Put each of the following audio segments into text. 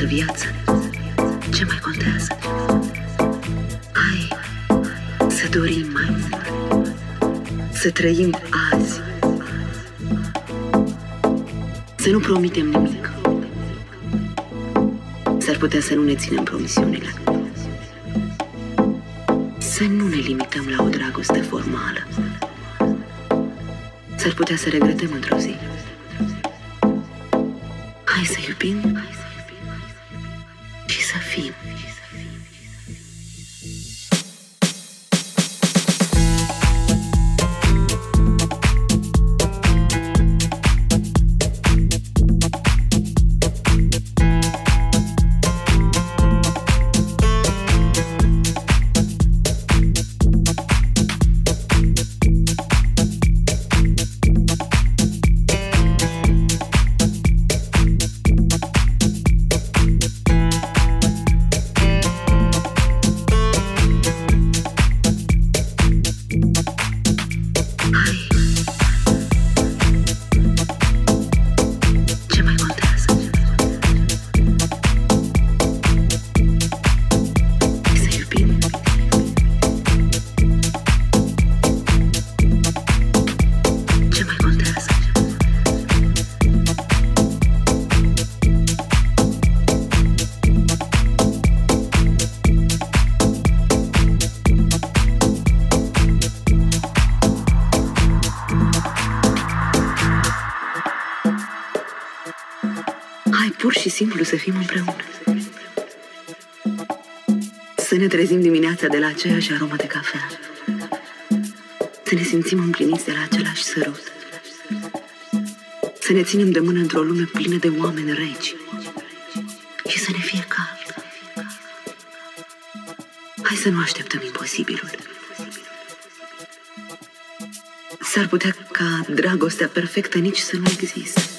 parte din această viață, ce mai contează? Hai să dorim mai mult, să trăim azi, să nu promitem nimic. S-ar putea să nu ne ținem promisiunile. Să nu ne limităm la o dragoste formală. S-ar putea să regretăm într-o zi. Să fim împreună. Să ne trezim dimineața de la aceeași aromă de cafea. Să ne simțim împliniți de la același sărut. Să ne ținem de mână într-o lume plină de oameni regi. Și să ne fie cald. Hai să nu așteptăm imposibilul. S-ar putea ca dragostea perfectă nici să nu existe.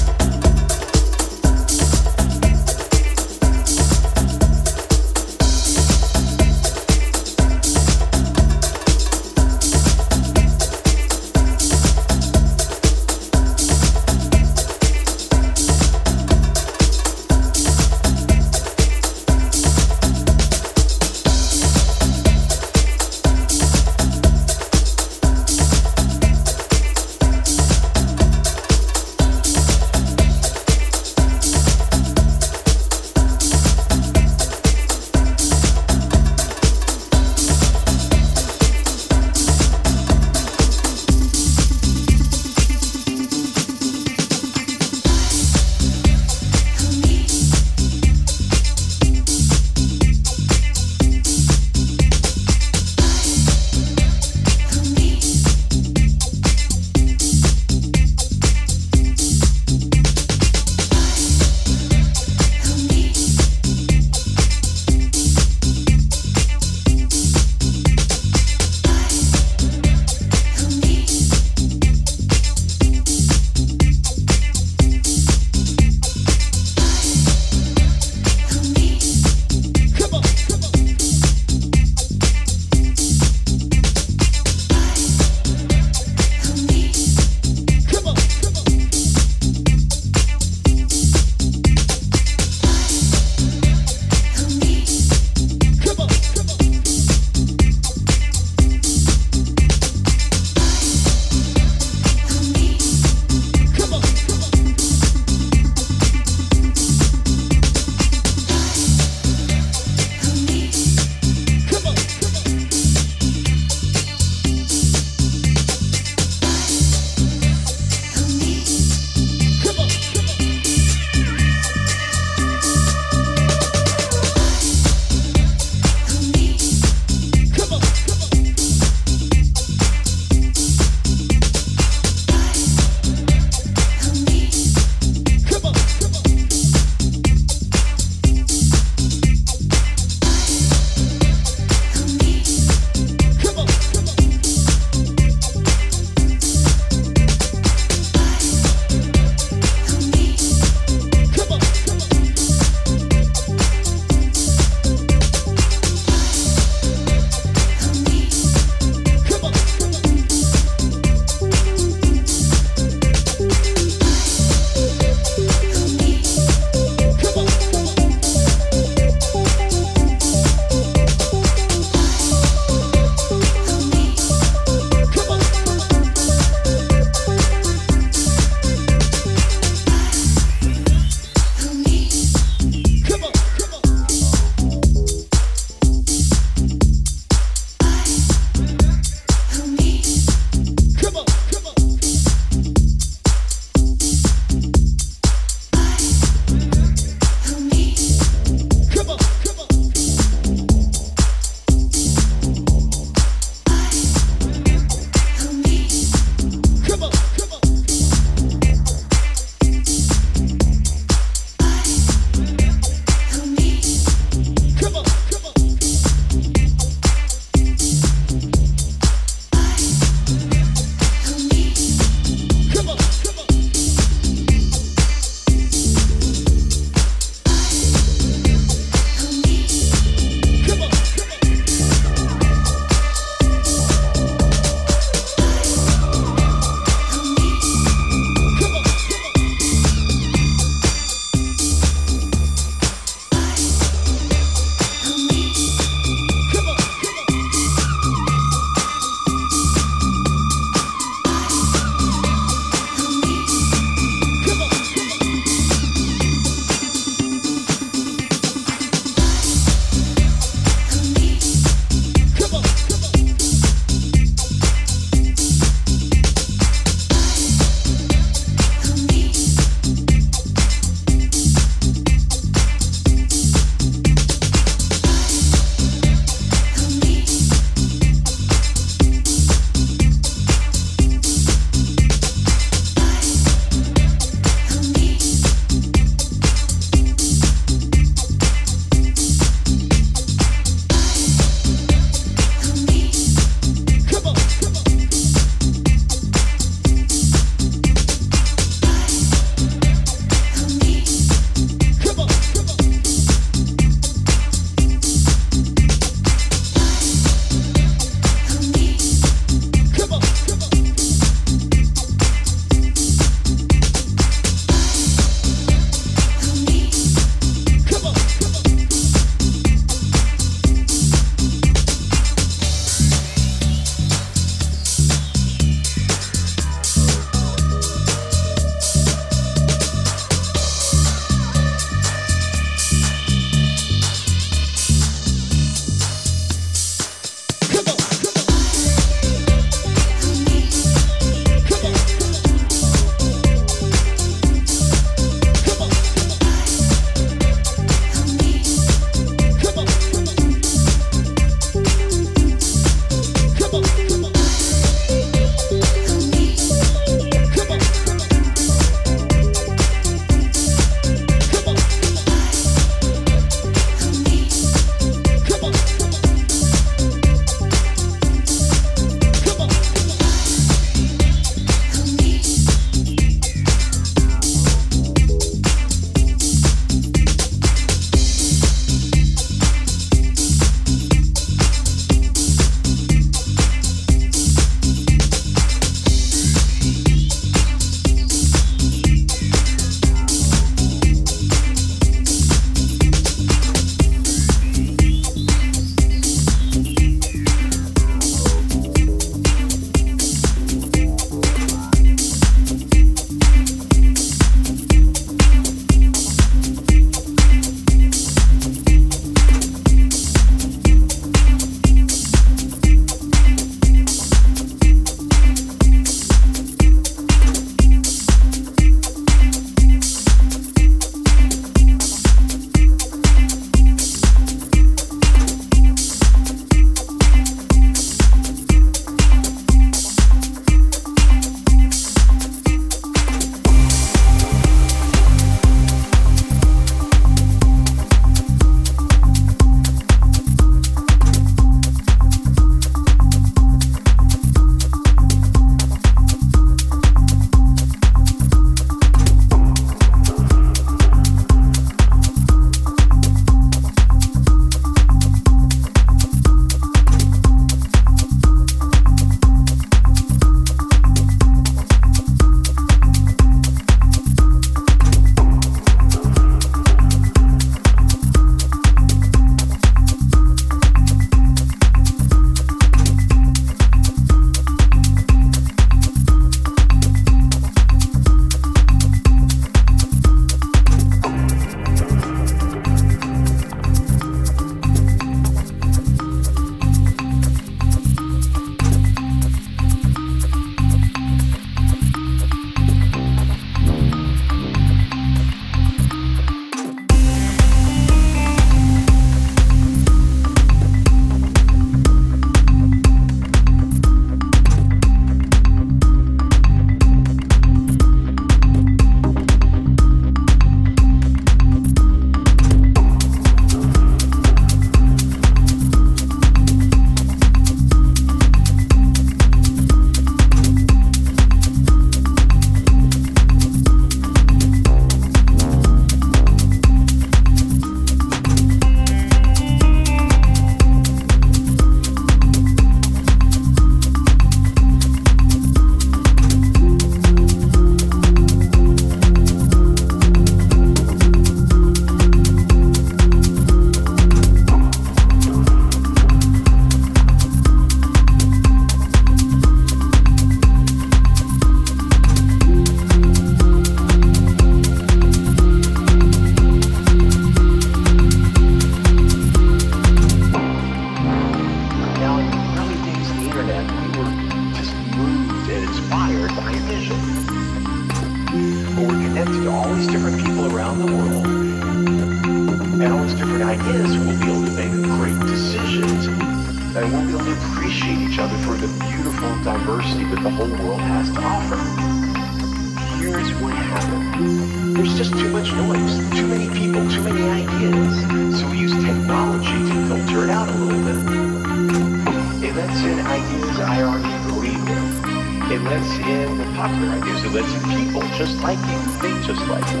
The popular ideas. It lets people just like you, think just like you.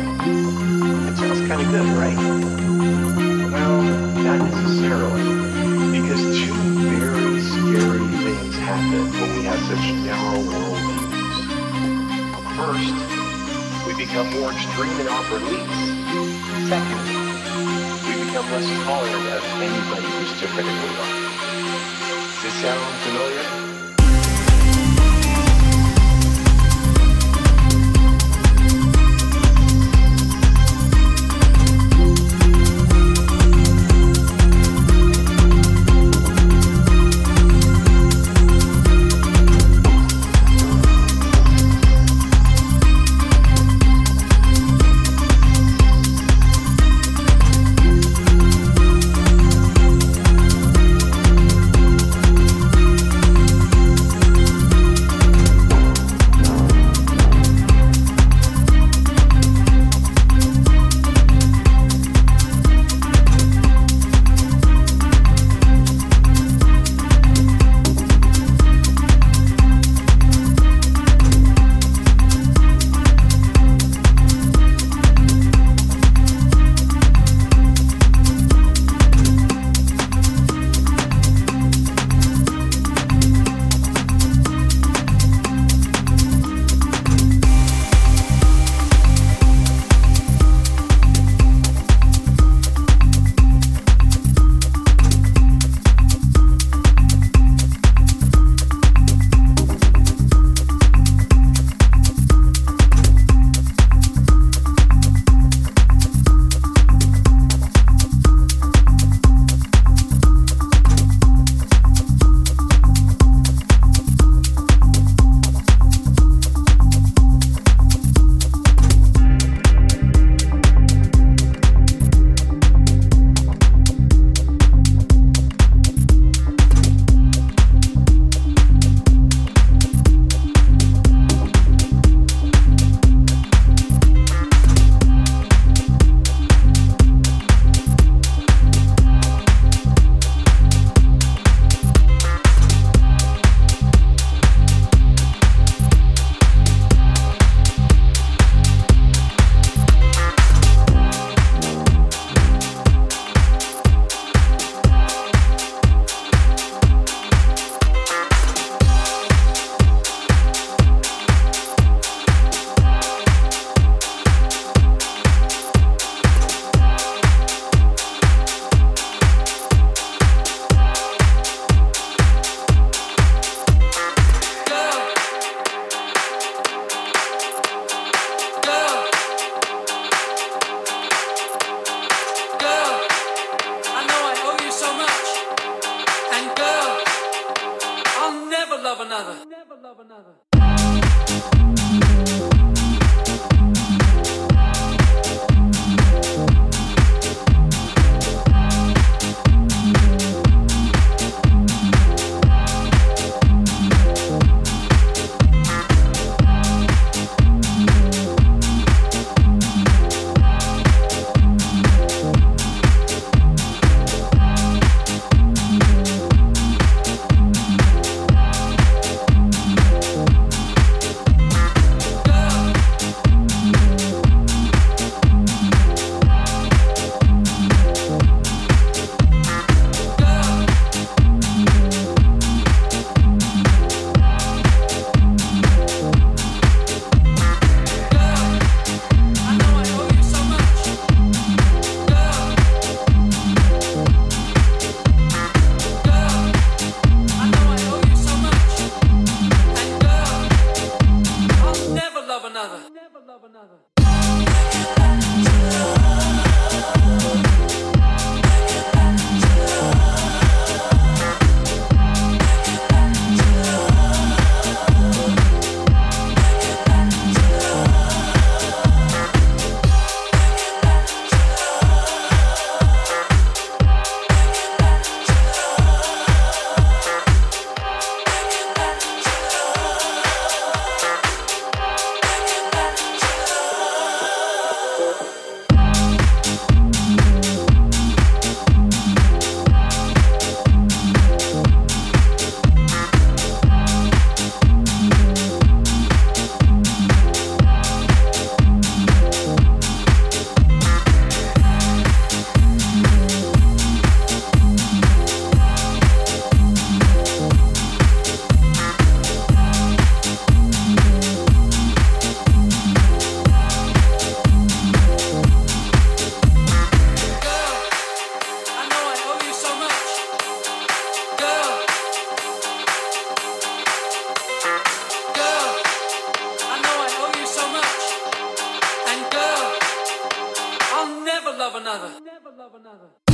It sounds kind of good, right? Well, not necessarily. Because two very scary things happen when we have such narrow worldviews. First, we become more extreme in our beliefs. Second, we become less tolerant of anybody who's different than we are. Does this sound familiar? another. Never love another.